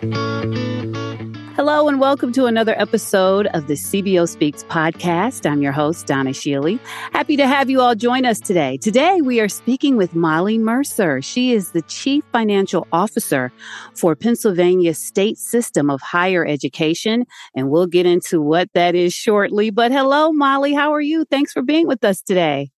Hello and welcome to another episode of the CBO Speaks podcast. I'm your host, Donna Schiele. Happy to have you all join us today. Today we are speaking with Molly Mercer. She is the Chief Financial Officer for Pennsylvania State System of Higher Education, and we'll get into what that is shortly. But hello, Molly. How are you? Thanks for being with us today.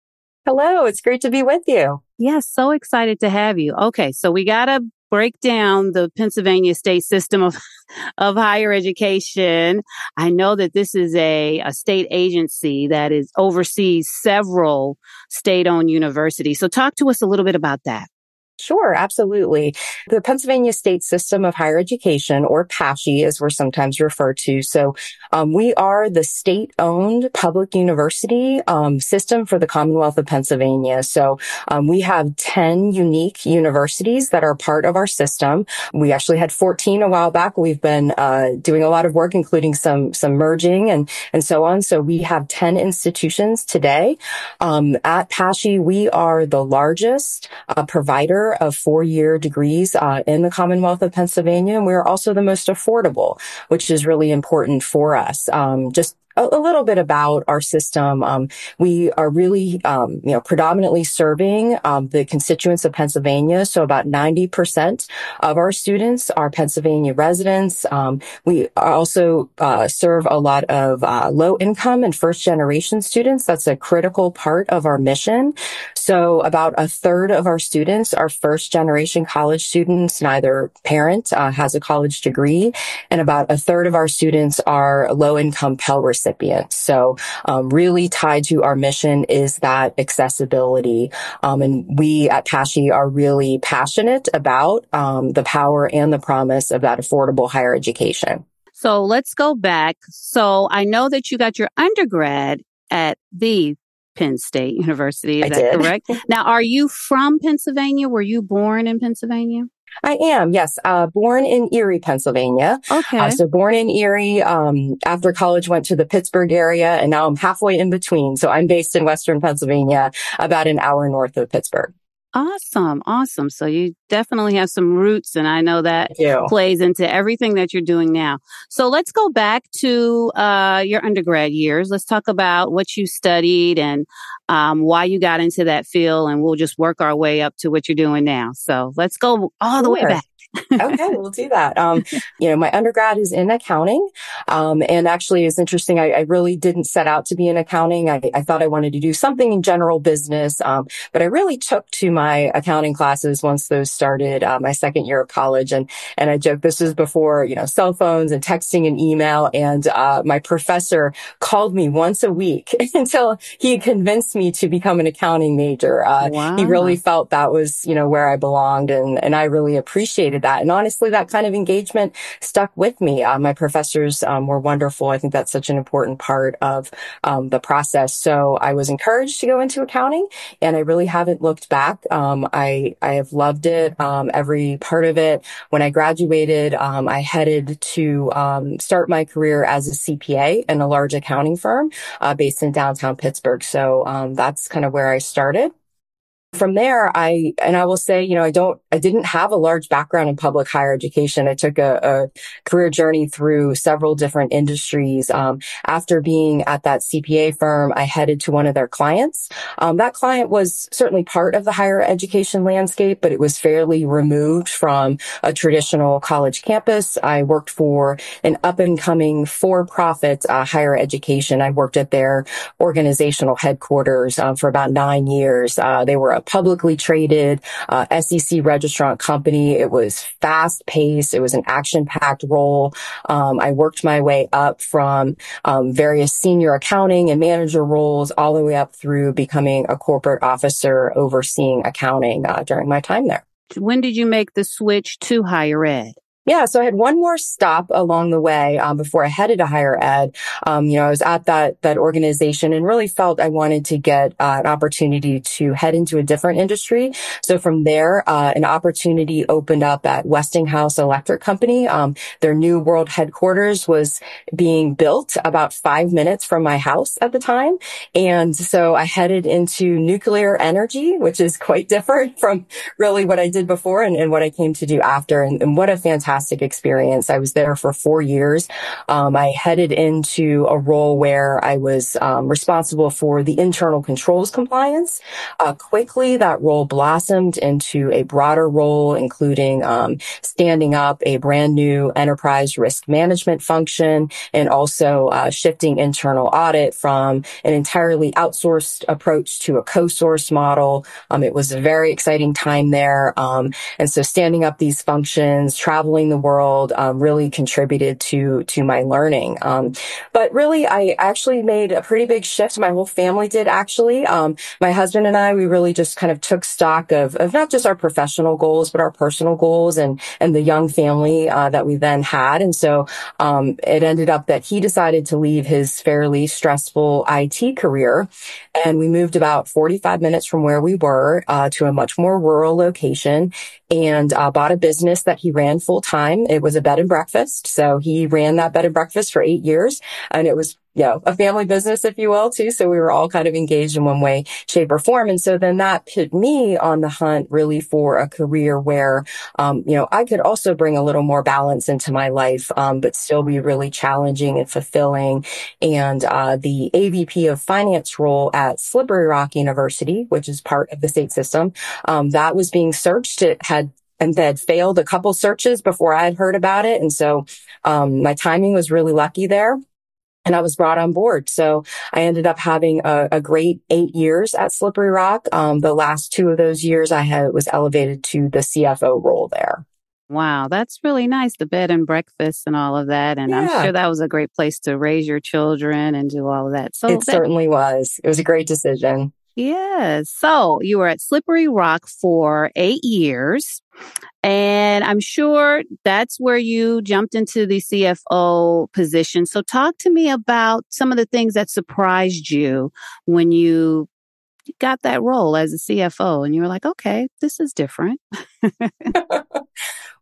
Hello. It's great to be with you. Yes, so excited to have you. Okay, so we got to break down the Pennsylvania state system of, of higher education. I know that this is a, a state agency that is oversees several state owned universities. So talk to us a little bit about that. Sure, absolutely. The Pennsylvania State System of Higher Education, or PASSHE, as we're sometimes referred to. So, um, we are the state-owned public university um, system for the Commonwealth of Pennsylvania. So, um, we have 10 unique universities that are part of our system. We actually had 14 a while back. We've been uh, doing a lot of work, including some some merging and and so on. So, we have 10 institutions today. Um, at PASSHE, we are the largest uh, provider of four-year degrees uh, in the Commonwealth of Pennsylvania, and we're also the most affordable, which is really important for us. Um, just a, a little bit about our system. Um, we are really, um, you know, predominantly serving um, the constituents of Pennsylvania. So about 90% of our students are Pennsylvania residents. Um, we also uh, serve a lot of uh, low income and first generation students. That's a critical part of our mission. So about a third of our students are first generation college students. Neither parent uh, has a college degree. And about a third of our students are low income Pell recipients. So um, really tied to our mission is that accessibility. Um, and we at PASSHE are really passionate about um, the power and the promise of that affordable higher education. So let's go back. So I know that you got your undergrad at the Penn State University. Is I that did. correct? now, are you from Pennsylvania? Were you born in Pennsylvania? I am, yes. Uh, born in Erie, Pennsylvania. Okay. Uh, so born in Erie, um, after college went to the Pittsburgh area and now I'm halfway in between. So I'm based in Western Pennsylvania, about an hour north of Pittsburgh. Awesome. Awesome. So you definitely have some roots and I know that plays into everything that you're doing now. So let's go back to, uh, your undergrad years. Let's talk about what you studied and, um, why you got into that field and we'll just work our way up to what you're doing now. So let's go all the way back. Okay, we'll do that. Um, you know, my undergrad is in accounting. Um, and actually it's interesting. I, I really didn't set out to be in accounting. I, I thought I wanted to do something in general business. Um, but I really took to my accounting classes once those started, uh, my second year of college. And, and I joke, this is before, you know, cell phones and texting and email. And, uh, my professor called me once a week until he convinced me to become an accounting major. Uh, wow. he really felt that was, you know, where I belonged. And, and I really appreciated that. And honestly, that kind of engagement stuck with me. Uh, my professors um, were wonderful. I think that's such an important part of um, the process. So I was encouraged to go into accounting and I really haven't looked back. Um, I, I have loved it. Um, every part of it. When I graduated, um, I headed to um, start my career as a CPA in a large accounting firm uh, based in downtown Pittsburgh. So that's kind of where I started. From there, I, and I will say, you know, I don't, I didn't have a large background in public higher education. I took a, a career journey through several different industries. Um, after being at that CPA firm, I headed to one of their clients. Um, that client was certainly part of the higher education landscape, but it was fairly removed from a traditional college campus. I worked for an up and coming for profit uh, higher education. I worked at their organizational headquarters uh, for about nine years. Uh, they were a publicly traded uh, SEC registrant company. It was fast paced. It was an action packed role. Um, I worked my way up from um, various senior accounting and manager roles all the way up through becoming a corporate officer overseeing accounting uh, during my time there. When did you make the switch to higher ed? Yeah, so I had one more stop along the way um, before I headed to higher ed. Um, you know, I was at that that organization and really felt I wanted to get uh, an opportunity to head into a different industry. So from there, uh, an opportunity opened up at Westinghouse Electric Company. Um, their new world headquarters was being built about five minutes from my house at the time, and so I headed into nuclear energy, which is quite different from really what I did before and, and what I came to do after. And, and what a fantastic fantastic experience. I was there for four years. Um, I headed into a role where I was um, responsible for the internal controls compliance. Uh, quickly, that role blossomed into a broader role, including um, standing up a brand new enterprise risk management function and also uh, shifting internal audit from an entirely outsourced approach to a co-source model. Um, it was a very exciting time there. Um, and so standing up these functions, traveling the world, um, really contributed to, to my learning. Um, but really, I actually made a pretty big shift. My whole family did actually. Um, my husband and I, we really just kind of took stock of, of not just our professional goals, but our personal goals and, and the young family, uh, that we then had. And so, um, it ended up that he decided to leave his fairly stressful IT career and we moved about 45 minutes from where we were, uh, to a much more rural location and uh, bought a business that he ran full time. It was a bed and breakfast. So he ran that bed and breakfast for eight years and it was you know, a family business, if you will, too. So we were all kind of engaged in one way, shape or form. And so then that put me on the hunt really for a career where, um, you know, I could also bring a little more balance into my life, um, but still be really challenging and fulfilling. And, uh, the AVP of finance role at Slippery Rock University, which is part of the state system, um, that was being searched. It had and had failed a couple searches before I had heard about it. And so, um, my timing was really lucky there and I was brought on board. So I ended up having a, a great eight years at Slippery Rock. Um, the last two of those years, I had was elevated to the CFO role there. Wow, that's really nice. The bed and breakfast and all of that. And yeah. I'm sure that was a great place to raise your children and do all of that. So it that, certainly was. It was a great decision. Yes. So you were at Slippery Rock for eight years. And I'm sure that's where you jumped into the CFO position. So talk to me about some of the things that surprised you when you got that role as a CFO and you were like, okay, this is different.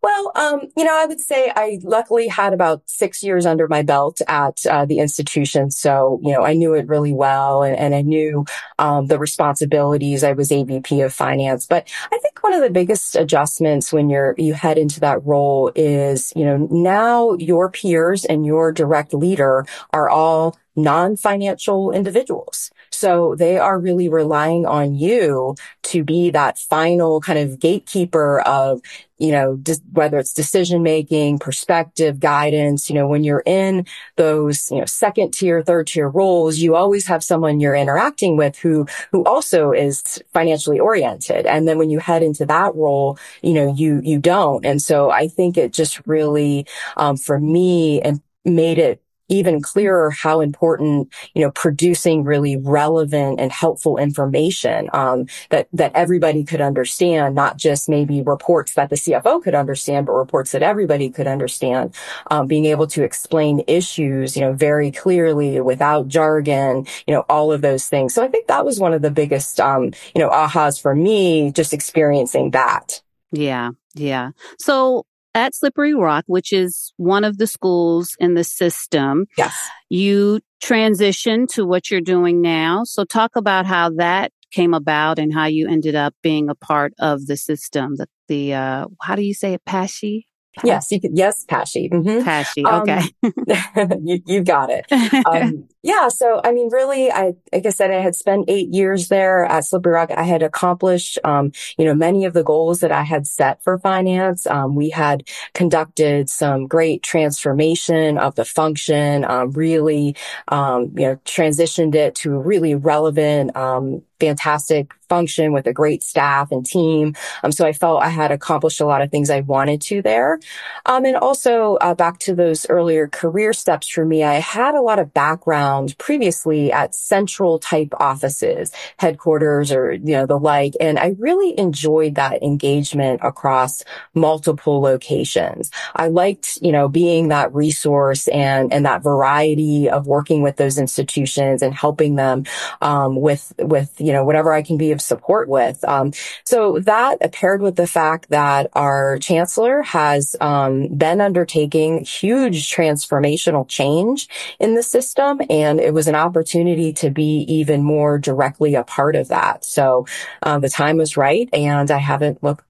Well, um, you know, I would say I luckily had about six years under my belt at uh, the institution. So, you know, I knew it really well and, and I knew um, the responsibilities. I was AVP of finance. But I think one of the biggest adjustments when you're, you head into that role is, you know, now your peers and your direct leader are all non-financial individuals. So they are really relying on you to be that final kind of gatekeeper of, you know, whether it's decision making, perspective, guidance, you know, when you're in those, you know, second tier, third tier roles, you always have someone you're interacting with who, who also is financially oriented. And then when you head into that role, you know, you, you don't. And so I think it just really, um, for me and made it even clearer how important, you know, producing really relevant and helpful information, um, that, that everybody could understand, not just maybe reports that the CFO could understand, but reports that everybody could understand, um, being able to explain issues, you know, very clearly without jargon, you know, all of those things. So I think that was one of the biggest, um, you know, ahas for me, just experiencing that. Yeah. Yeah. So at Slippery Rock, which is one of the schools in the system. Yes. You transitioned to what you're doing now. So talk about how that came about and how you ended up being a part of the system. The, the uh, how do you say it, Pashi? Yes, you could, yes, Pashi. Mm-hmm. Pashi, okay. Um, you, you got it. Um, yeah. So, I mean, really, I, like I said, I had spent eight years there at Slippery Rock. I had accomplished, um, you know, many of the goals that I had set for finance. Um, we had conducted some great transformation of the function, um, really, um, you know, transitioned it to a really relevant, um, fantastic function with a great staff and team. Um, so I felt I had accomplished a lot of things I wanted to there. Um, and also uh, back to those earlier career steps for me, I had a lot of background previously at central type offices, headquarters or, you know, the like. And I really enjoyed that engagement across multiple locations. I liked, you know, being that resource and, and that variety of working with those institutions and helping them, um, with, with, you know, whatever I can be of support with. Um, so that paired with the fact that our chancellor has, um, been undertaking huge transformational change in the system and it was an opportunity to be even more directly a part of that. So uh, the time was right, and I haven't looked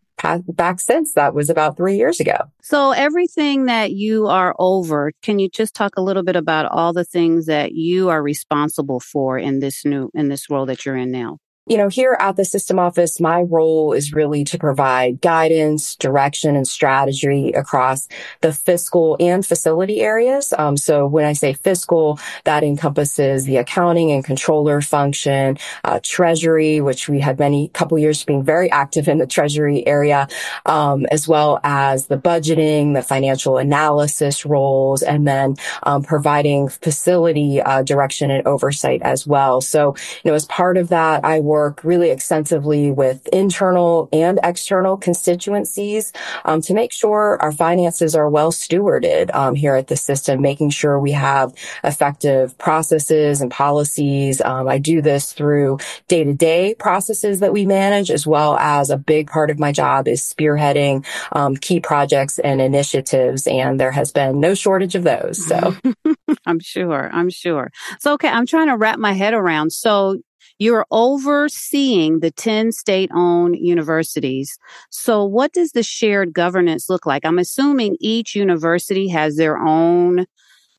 back since that was about three years ago. So everything that you are over, can you just talk a little bit about all the things that you are responsible for in this new, in this role that you're in now? You know, here at the system office, my role is really to provide guidance, direction, and strategy across the fiscal and facility areas. Um, so when I say fiscal, that encompasses the accounting and controller function, uh, treasury, which we had many couple years being very active in the treasury area, um, as well as the budgeting, the financial analysis roles, and then um, providing facility uh, direction and oversight as well. So, you know, as part of that, I work work really extensively with internal and external constituencies um, to make sure our finances are well stewarded um, here at the system, making sure we have effective processes and policies. Um, I do this through day to day processes that we manage, as well as a big part of my job is spearheading um, key projects and initiatives. And there has been no shortage of those. So I'm sure. I'm sure. So, okay, I'm trying to wrap my head around. So you're overseeing the 10 state owned universities. So what does the shared governance look like? I'm assuming each university has their own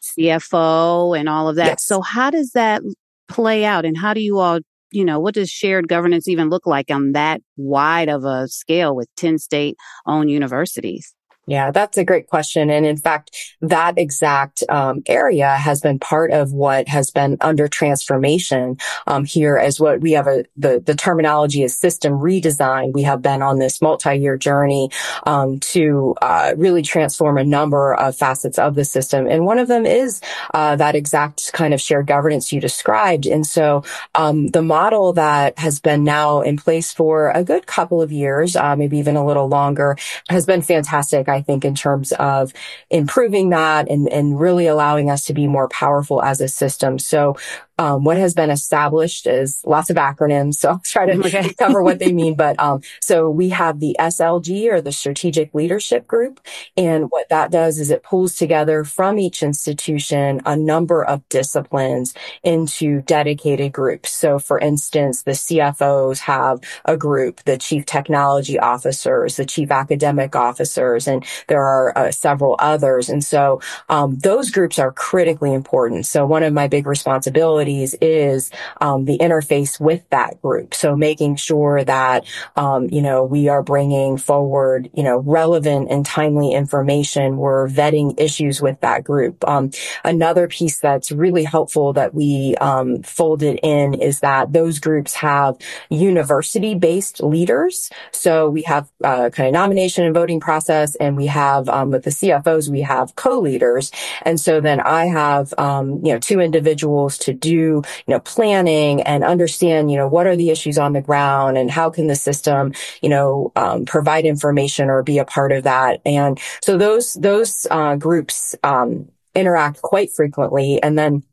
CFO and all of that. Yes. So how does that play out and how do you all you know, what does shared governance even look like on that wide of a scale with 10 state owned universities? Yeah, that's a great question. And in fact, that exact um, area has been part of what has been under transformation um, here as what we have a, the, the terminology is system redesign. We have been on this multi-year journey um, to uh, really transform a number of facets of the system. And one of them is uh, that exact kind of shared governance you described. And so um, the model that has been now in place for a good couple of years, uh, maybe even a little longer, has been fantastic. I think, in terms of improving that and, and really allowing us to be more powerful as a system. So um, what has been established is lots of acronyms. So I'll try to okay. cover what they mean. But um, so we have the SLG or the Strategic Leadership Group. And what that does is it pulls together from each institution a number of disciplines into dedicated groups. So for instance, the CFOs have a group, the chief technology officers, the chief academic officers, and there are uh, several others. And so um, those groups are critically important. So one of my big responsibilities is um, the interface with that group. So making sure that um, you know we are bringing forward you know relevant and timely information. We're vetting issues with that group. Um, another piece that's really helpful that we um, folded in is that those groups have university-based leaders. So we have uh, kind of nomination and voting process, and we have um, with the CFOs we have co-leaders, and so then I have um, you know two individuals to do you know, planning and understand, you know, what are the issues on the ground and how can the system, you know, um, provide information or be a part of that. And so those, those, uh, groups, um, interact quite frequently. And then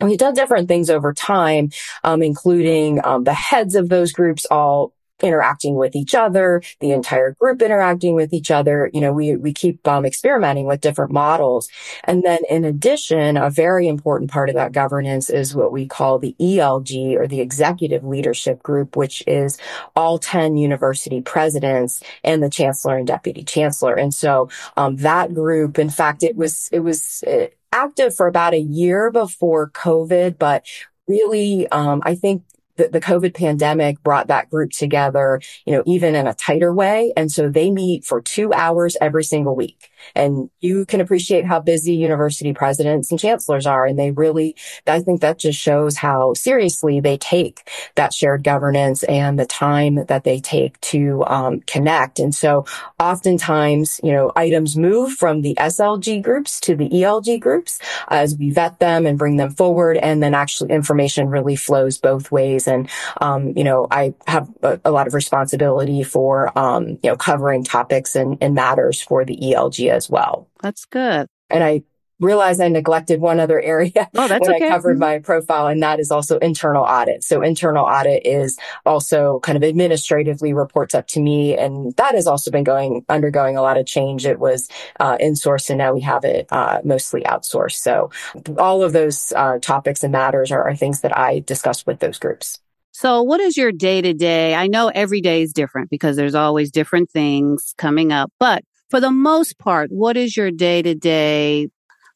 we've done different things over time, um, including um, the heads of those groups all interacting with each other, the entire group interacting with each other. You know, we, we keep um, experimenting with different models. And then in addition, a very important part of that governance is what we call the ELG or the executive leadership group, which is all 10 university presidents and the chancellor and deputy chancellor. And so, um, that group, in fact, it was, it was, uh, active for about a year before COVID, but really, um, I think the, the COVID pandemic brought that group together, you know, even in a tighter way. And so they meet for two hours every single week. And you can appreciate how busy university presidents and chancellors are. And they really, I think that just shows how seriously they take that shared governance and the time that they take to um, connect. And so oftentimes, you know, items move from the SLG groups to the ELG groups as we vet them and bring them forward. And then actually information really flows both ways. And, um, you know, I have a, a, lot of responsibility for, um, you know, covering topics and, and matters for the ELG as well. That's good. And I realized I neglected one other area oh, when okay. I covered mm-hmm. my profile, and that is also internal audit. So internal audit is also kind of administratively reports up to me, and that has also been going undergoing a lot of change. It was uh, insourced, and now we have it uh, mostly outsourced. So all of those uh, topics and matters are, are things that I discuss with those groups. So, what is your day to day? I know every day is different because there's always different things coming up, but for the most part, what is your day to day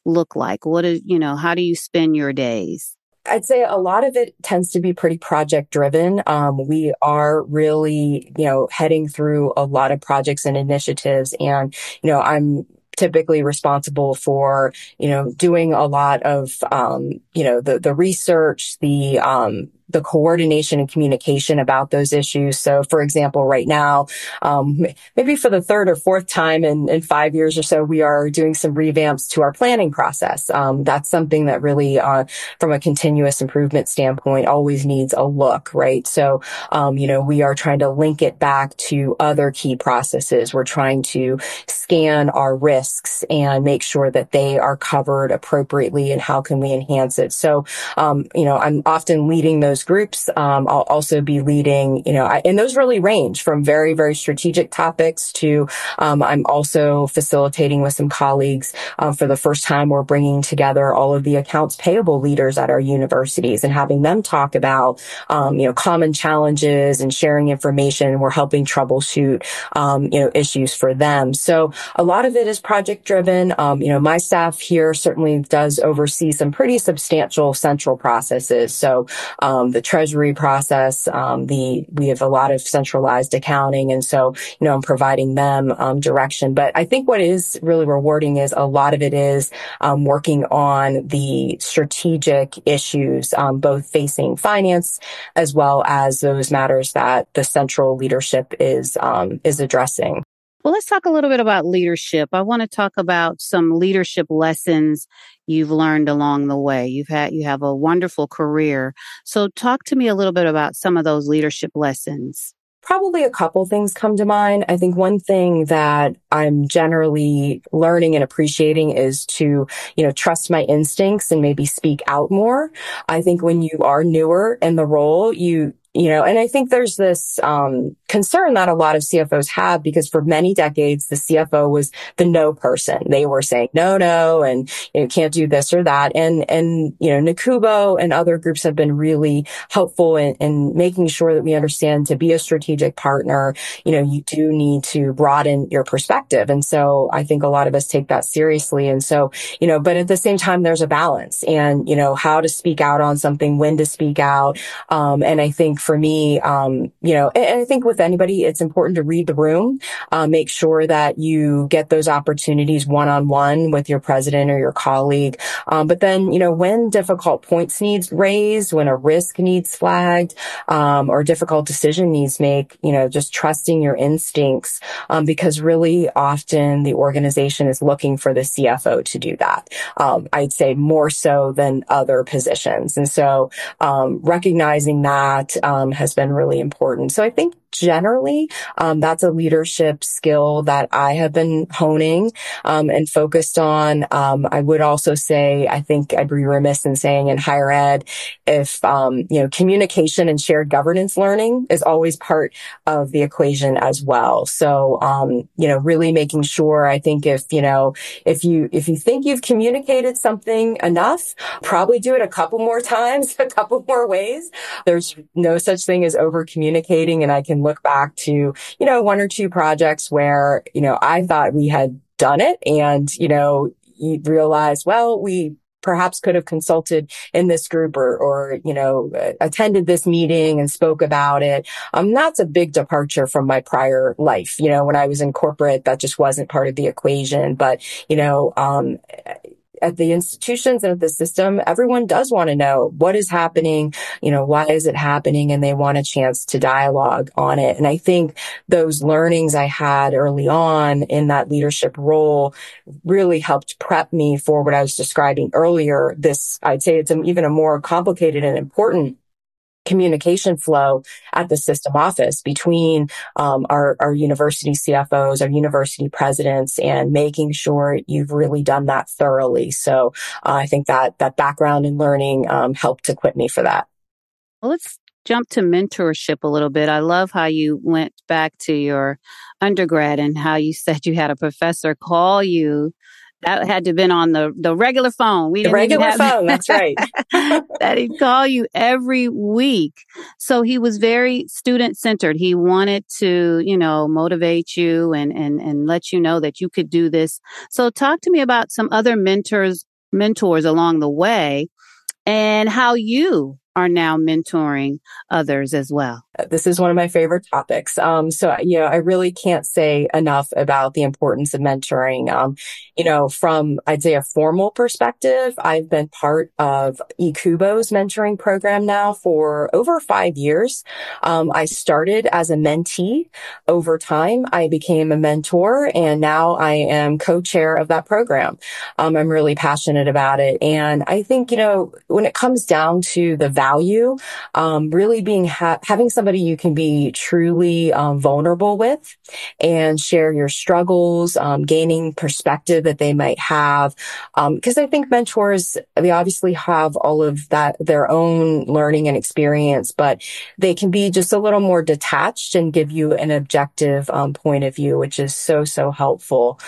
look like? What is, you know, how do you spend your days? I'd say a lot of it tends to be pretty project driven. Um, we are really, you know, heading through a lot of projects and initiatives. And, you know, I'm typically responsible for, you know, doing a lot of, um, you know, the, the research, the, um, the coordination and communication about those issues. So, for example, right now, um, maybe for the third or fourth time in, in five years or so, we are doing some revamps to our planning process. Um, that's something that really, uh, from a continuous improvement standpoint, always needs a look, right? So, um, you know, we are trying to link it back to other key processes. We're trying to scan our risks and make sure that they are covered appropriately and how can we enhance it. So, um, you know, I'm often leading those those groups. Um, I'll also be leading, you know, I, and those really range from very, very strategic topics to, um, I'm also facilitating with some colleagues. Uh, for the first time, we're bringing together all of the accounts payable leaders at our universities and having them talk about, um, you know, common challenges and sharing information. We're helping troubleshoot, um, you know, issues for them. So a lot of it is project driven. Um, you know, my staff here certainly does oversee some pretty substantial central processes. So, um, um, the treasury process. Um, the we have a lot of centralized accounting, and so you know I'm providing them um, direction. But I think what is really rewarding is a lot of it is um, working on the strategic issues, um, both facing finance as well as those matters that the central leadership is um, is addressing. Well, let's talk a little bit about leadership. I want to talk about some leadership lessons you've learned along the way. You've had, you have a wonderful career. So talk to me a little bit about some of those leadership lessons. Probably a couple things come to mind. I think one thing that I'm generally learning and appreciating is to, you know, trust my instincts and maybe speak out more. I think when you are newer in the role, you, you know, and I think there's this um, concern that a lot of CFOs have because for many decades the CFO was the no person. They were saying no, no, and you know, can't do this or that. And and you know, NACUBO and other groups have been really helpful in, in making sure that we understand to be a strategic partner. You know, you do need to broaden your perspective, and so I think a lot of us take that seriously. And so you know, but at the same time, there's a balance, and you know, how to speak out on something, when to speak out, um, and I think for me, um, you know, and I think with anybody, it's important to read the room, uh, make sure that you get those opportunities one on one with your president or your colleague. Um, but then, you know, when difficult points needs raised, when a risk needs flagged, um, or difficult decision needs make, you know, just trusting your instincts, um, because really often the organization is looking for the CFO to do that. Um, I'd say more so than other positions. And so, um, recognizing that, um, has been really important. So I think generally, um, that's a leadership skill that I have been honing um, and focused on. Um, I would also say, I think I'd be remiss in saying in higher ed, if um, you know, communication and shared governance learning is always part of the equation as well. So, um, you know, really making sure. I think if you know, if you if you think you've communicated something enough, probably do it a couple more times, a couple more ways. There's no such thing as over communicating, and I can look back to, you know, one or two projects where, you know, I thought we had done it and, you know, you realize, well, we perhaps could have consulted in this group or, or, you know, attended this meeting and spoke about it. Um, that's a big departure from my prior life. You know, when I was in corporate, that just wasn't part of the equation. But, you know, um, at the institutions and at the system, everyone does want to know what is happening, you know, why is it happening? And they want a chance to dialogue on it. And I think those learnings I had early on in that leadership role really helped prep me for what I was describing earlier. This, I'd say it's even a more complicated and important communication flow at the system office between um, our, our university CFOs, our university presidents, and making sure you've really done that thoroughly. So uh, I think that that background in learning um, helped equip me for that. Well, let's jump to mentorship a little bit. I love how you went back to your undergrad and how you said you had a professor call you That had to have been on the, the regular phone. We the regular have, phone. That's right. that he'd call you every week. So he was very student centered. He wanted to, you know, motivate you and, and, and let you know that you could do this. So talk to me about some other mentors, mentors along the way and how you are now mentoring others as well. This is one of my favorite topics. Um, so, you know, I really can't say enough about the importance of mentoring. Um, you know, from, I'd say a formal perspective, I've been part of EACUBO's mentoring program now for over five years. Um, I started as a mentee. Over time, I became a mentor and now I am co-chair of that program. Um, I'm really passionate about it. And I think, you know, when it comes down to the value, um, really being, ha- having somebody you can be truly um, vulnerable with and share your struggles, um, gaining perspective that they might have. Because um, I think mentors, they obviously have all of that, their own learning and experience, but they can be just a little more detached and give you an objective um, point of view, which is so, so helpful.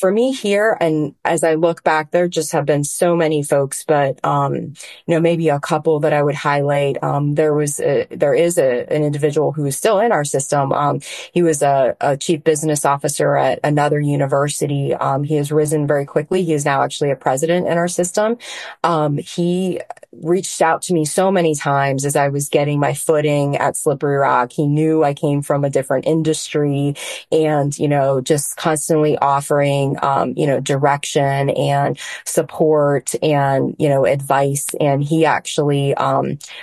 For me here, and as I look back, there just have been so many folks, but, um, you know, maybe a couple that I would highlight. there was, a, there is a, an individual who is still in our system. Um, he was a, a, chief business officer at another university. Um, he has risen very quickly. He is now actually a president in our system. Um, he reached out to me so many times as I was getting my footing at Slippery Rock. He knew I came from a different industry and, you know, just constantly offering, um, you know, direction and support and, you know, advice. And he actually, um,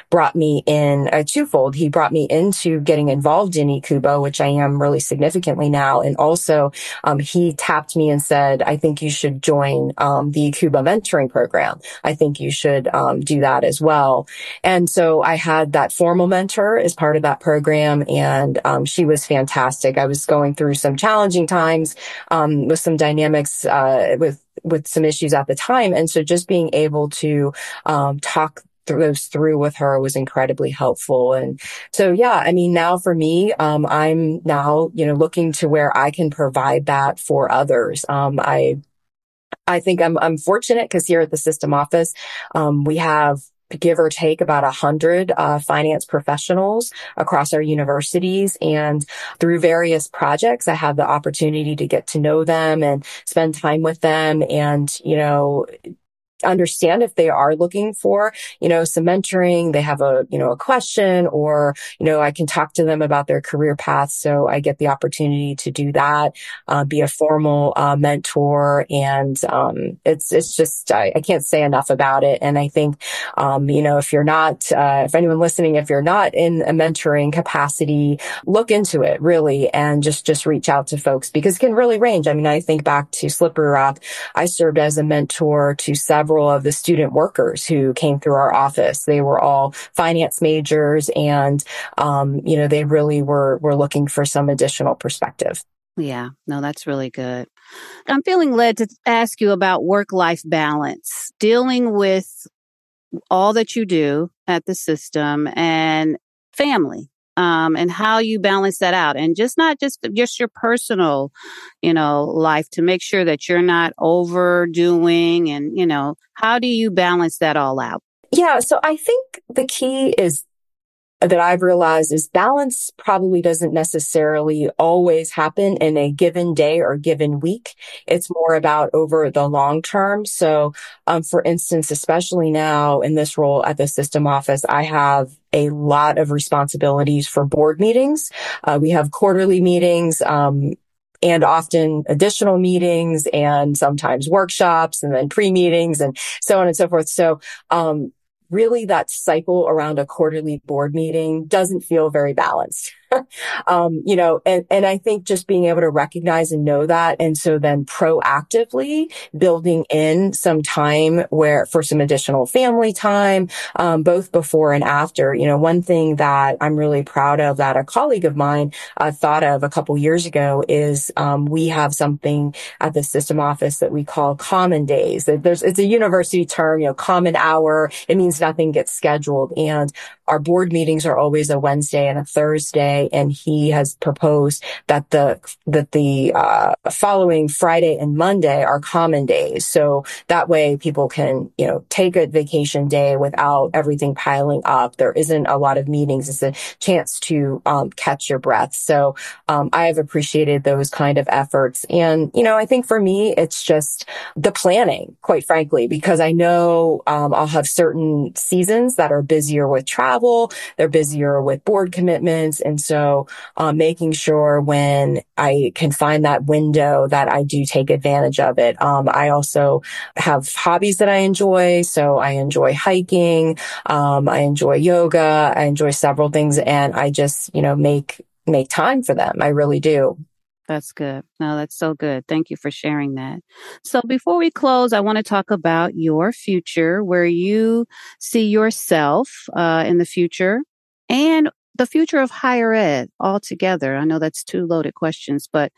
brought me in a twofold. He brought me into getting involved in EACUBO, which I am really significantly now. And also, um, he tapped me and said, I think you should join, um, the EACUBO mentoring program. I think you should, um, do that as well. And so I had that formal mentor as part of that program and, um, she was fantastic. I was going through some challenging times, um, with some dynamics, uh, with, with some issues at the time. And so just being able to, um, talk those through with her was incredibly helpful. And so, yeah, I mean, now for me, um, I'm now, you know, looking to where I can provide that for others. Um, I, I think I'm, I'm fortunate because here at the system office, um, we have give or take about a hundred uh, finance professionals across our universities and through various projects i have the opportunity to get to know them and spend time with them and you know understand if they are looking for, you know, some mentoring, they have a, you know, a question or, you know, I can talk to them about their career path. So I get the opportunity to do that, uh, be a formal, uh, mentor. And, um, it's, it's just, I, I, can't say enough about it. And I think, um, you know, if you're not, uh, if anyone listening, if you're not in a mentoring capacity, look into it really and just, just reach out to folks because it can really range. I mean, I think back to Slippery Rock. I served as a mentor to several several of the student workers who came through our office. They were all finance majors and, um, you know, they really were, were looking for some additional perspective. Yeah, no, that's really good. I'm feeling led to ask you about work life balance, dealing with all that you do at the system and family um, and how you balance that out and just not just just your personal you know life to make sure that you're not overdoing and you know how do you balance that all out yeah so i think the key is that I've realized is balance probably doesn't necessarily always happen in a given day or given week. It's more about over the long term. So, um, for instance, especially now in this role at the system office, I have a lot of responsibilities for board meetings. Uh, we have quarterly meetings. Um, and often additional meetings and sometimes workshops and then pre-meetings and so on and so forth. So, um, really that cycle around a quarterly board meeting doesn't feel very balanced. um, you know, and, and I think just being able to recognize and know that. And so then proactively building in some time where for some additional family time, um, both before and after, you know, one thing that I'm really proud of that a colleague of mine uh, thought of a couple years ago is, um, we have something at the system office that we call common days. There's, it's a university term, you know, common hour. It means nothing gets scheduled. And our board meetings are always a Wednesday and a Thursday. And he has proposed that the, that the, uh, following Friday and Monday are common days. So that way people can, you know, take a vacation day without everything piling up. There isn't a lot of meetings. It's a chance to, um, catch your breath. So, um, I have appreciated those kind of efforts. And, you know, I think for me, it's just the planning, quite frankly, because I know, um, I'll have certain seasons that are busier with travel. They're busier with board commitments. And so, um, making sure when I can find that window that I do take advantage of it. Um, I also have hobbies that I enjoy. So I enjoy hiking. Um, I enjoy yoga. I enjoy several things and I just, you know, make, make time for them. I really do. That's good. No, that's so good. Thank you for sharing that. So before we close, I want to talk about your future, where you see yourself uh, in the future and the future of higher ed altogether. I know that's two loaded questions, but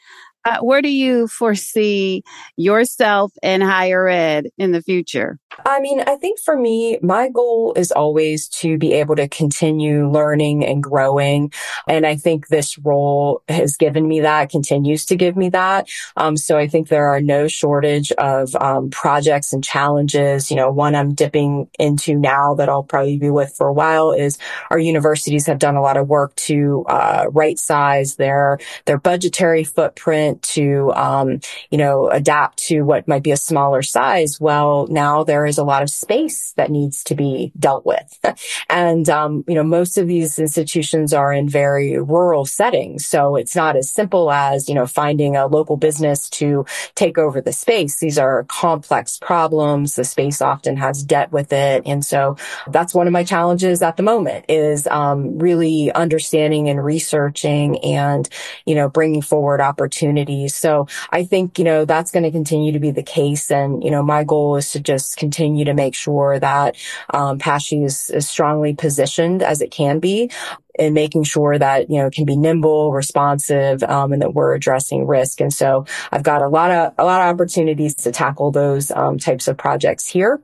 uh, where do you foresee yourself and higher ed in the future? I mean, I think for me, my goal is always to be able to continue learning and growing. And I think this role has given me that, continues to give me that. Um, so I think there are no shortage of um, projects and challenges. You know, one I'm dipping into now that I'll probably be with for a while is our universities have done a lot of work to uh, right size their their budgetary footprint to um, you know adapt to what might be a smaller size. Well, now there is a lot of space that needs to be dealt with. and, um, you know, most of these institutions are in very rural settings. So it's not as simple as, you know, finding a local business to take over the space. These are complex problems. The space often has debt with it. And so that's one of my challenges at the moment is, um, really understanding and researching and, you know, bringing forward opportunities. So I think, you know, that's going to continue to be the case. And, you know, my goal is to just continue to make sure that um, PASSHE is as strongly positioned as it can be in making sure that, you know, it can be nimble, responsive, um, and that we're addressing risk. And so I've got a lot of, a lot of opportunities to tackle those um, types of projects here.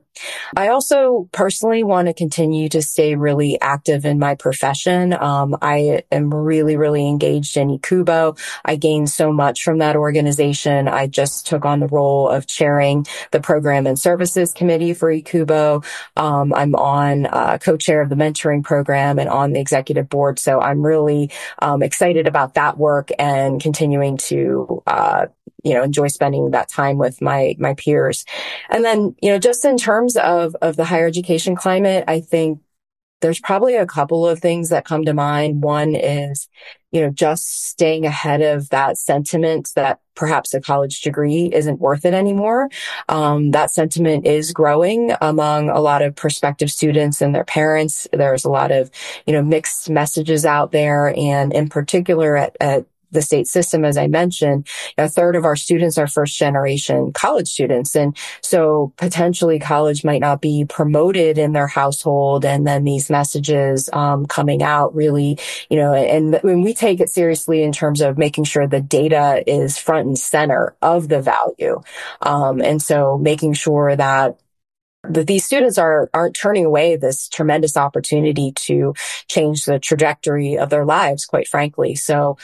I also personally want to continue to stay really active in my profession. Um, I am really, really engaged in EACUBO. I gained so much from that organization. I just took on the role of chairing the program and services committee for EACUBO. Um, I'm on uh, co-chair of the mentoring program and on the executive board So I'm really um, excited about that work and continuing to, uh, you know, enjoy spending that time with my, my peers. And then, you know, just in terms of, of the higher education climate, I think there's probably a couple of things that come to mind. One is, you know, just staying ahead of that sentiment that perhaps a college degree isn't worth it anymore. Um, that sentiment is growing among a lot of prospective students and their parents. There's a lot of, you know, mixed messages out there. And in particular at, at the state system, as I mentioned, a third of our students are first generation college students. And so potentially college might not be promoted in their household. And then these messages, um, coming out really, you know, and when we take it seriously in terms of making sure the data is front and center of the value. Um, and so making sure that that these students are aren't turning away this tremendous opportunity to change the trajectory of their lives quite frankly so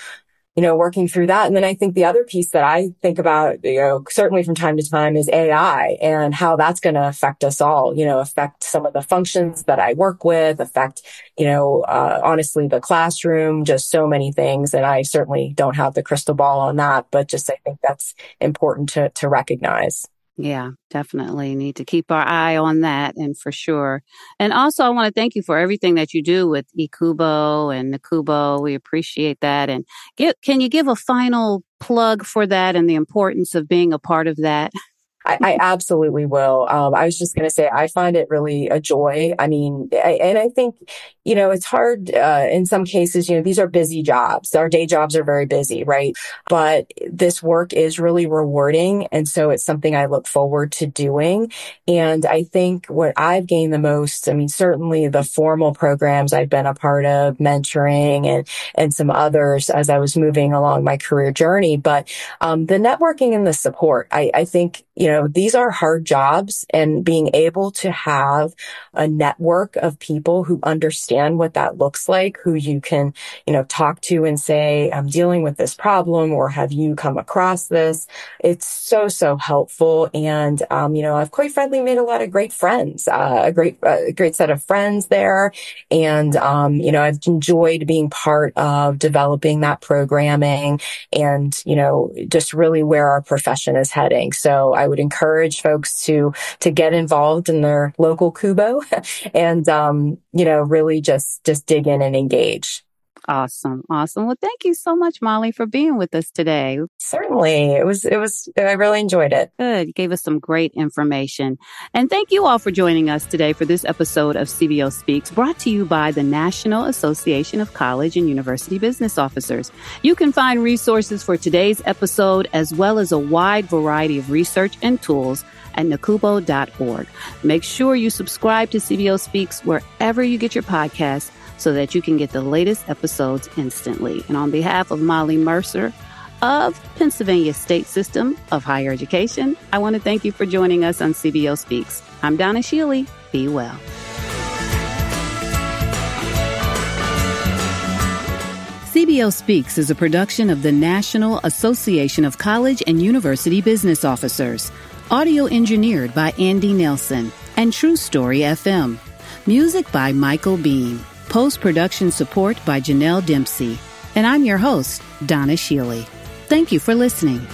you know, working through that. And then I think the other piece that I think about, you know, certainly from time to time is AI and how that's going to affect us all, you know, affect some of the functions that I work with, affect, you know, uh, honestly, the classroom, just so many things. And I certainly don't have the crystal ball on that, but just I think that's important to, to recognize. Yeah, definitely need to keep our eye on that and for sure. And also I want to thank you for everything that you do with EACUBO and NACUBO. We appreciate that. And get, can you give a final plug for that and the importance of being a part of that? I, I absolutely will. Um, I was just going to say, I find it really a joy. I mean, I, and I think, you know, it's hard, uh, in some cases, you know, these are busy jobs. Our day jobs are very busy, right? But this work is really rewarding. And so it's something I look forward to doing. And I think what I've gained the most, I mean, certainly the formal programs I've been a part of, mentoring and, and some others as I was moving along my career journey. But, um, the networking and the support, I, I think, you know, know, these are hard jobs and being able to have a network of people who understand what that looks like, who you can, you know, talk to and say, I'm dealing with this problem or have you come across this? It's so, so helpful. And, um, you know, I've quite frankly made a lot of great friends, uh, a great, uh, great set of friends there. And, um, you know, I've enjoyed being part of developing that programming and, you know, just really where our profession is heading. So I would encourage folks to, to get involved in their local Kubo and, um, you know, really just, just dig in and engage. Awesome. Awesome. Well, thank you so much, Molly, for being with us today. Certainly. It was, it was, I really enjoyed it. Good. You gave us some great information. And thank you all for joining us today for this episode of CBO Speaks, brought to you by the National Association of College and University Business Officers. You can find resources for today's episode as well as a wide variety of research and tools at nacubo.org. Make sure you subscribe to CBO Speaks wherever you get your podcasts so that you can get the latest episodes instantly. And on behalf of Molly Mercer of Pennsylvania State System of Higher Education, I want to thank you for joining us on CBO Speaks. I'm Donna Schiele. Be well. CBO Speaks is a production of the National Association of College and University Business Officers. Audio engineered by Andy Nelson and True Story FM. Music by Michael Beam. Post production support by Janelle Dempsey. And I'm your host, Donna Schiele. Thank you for listening.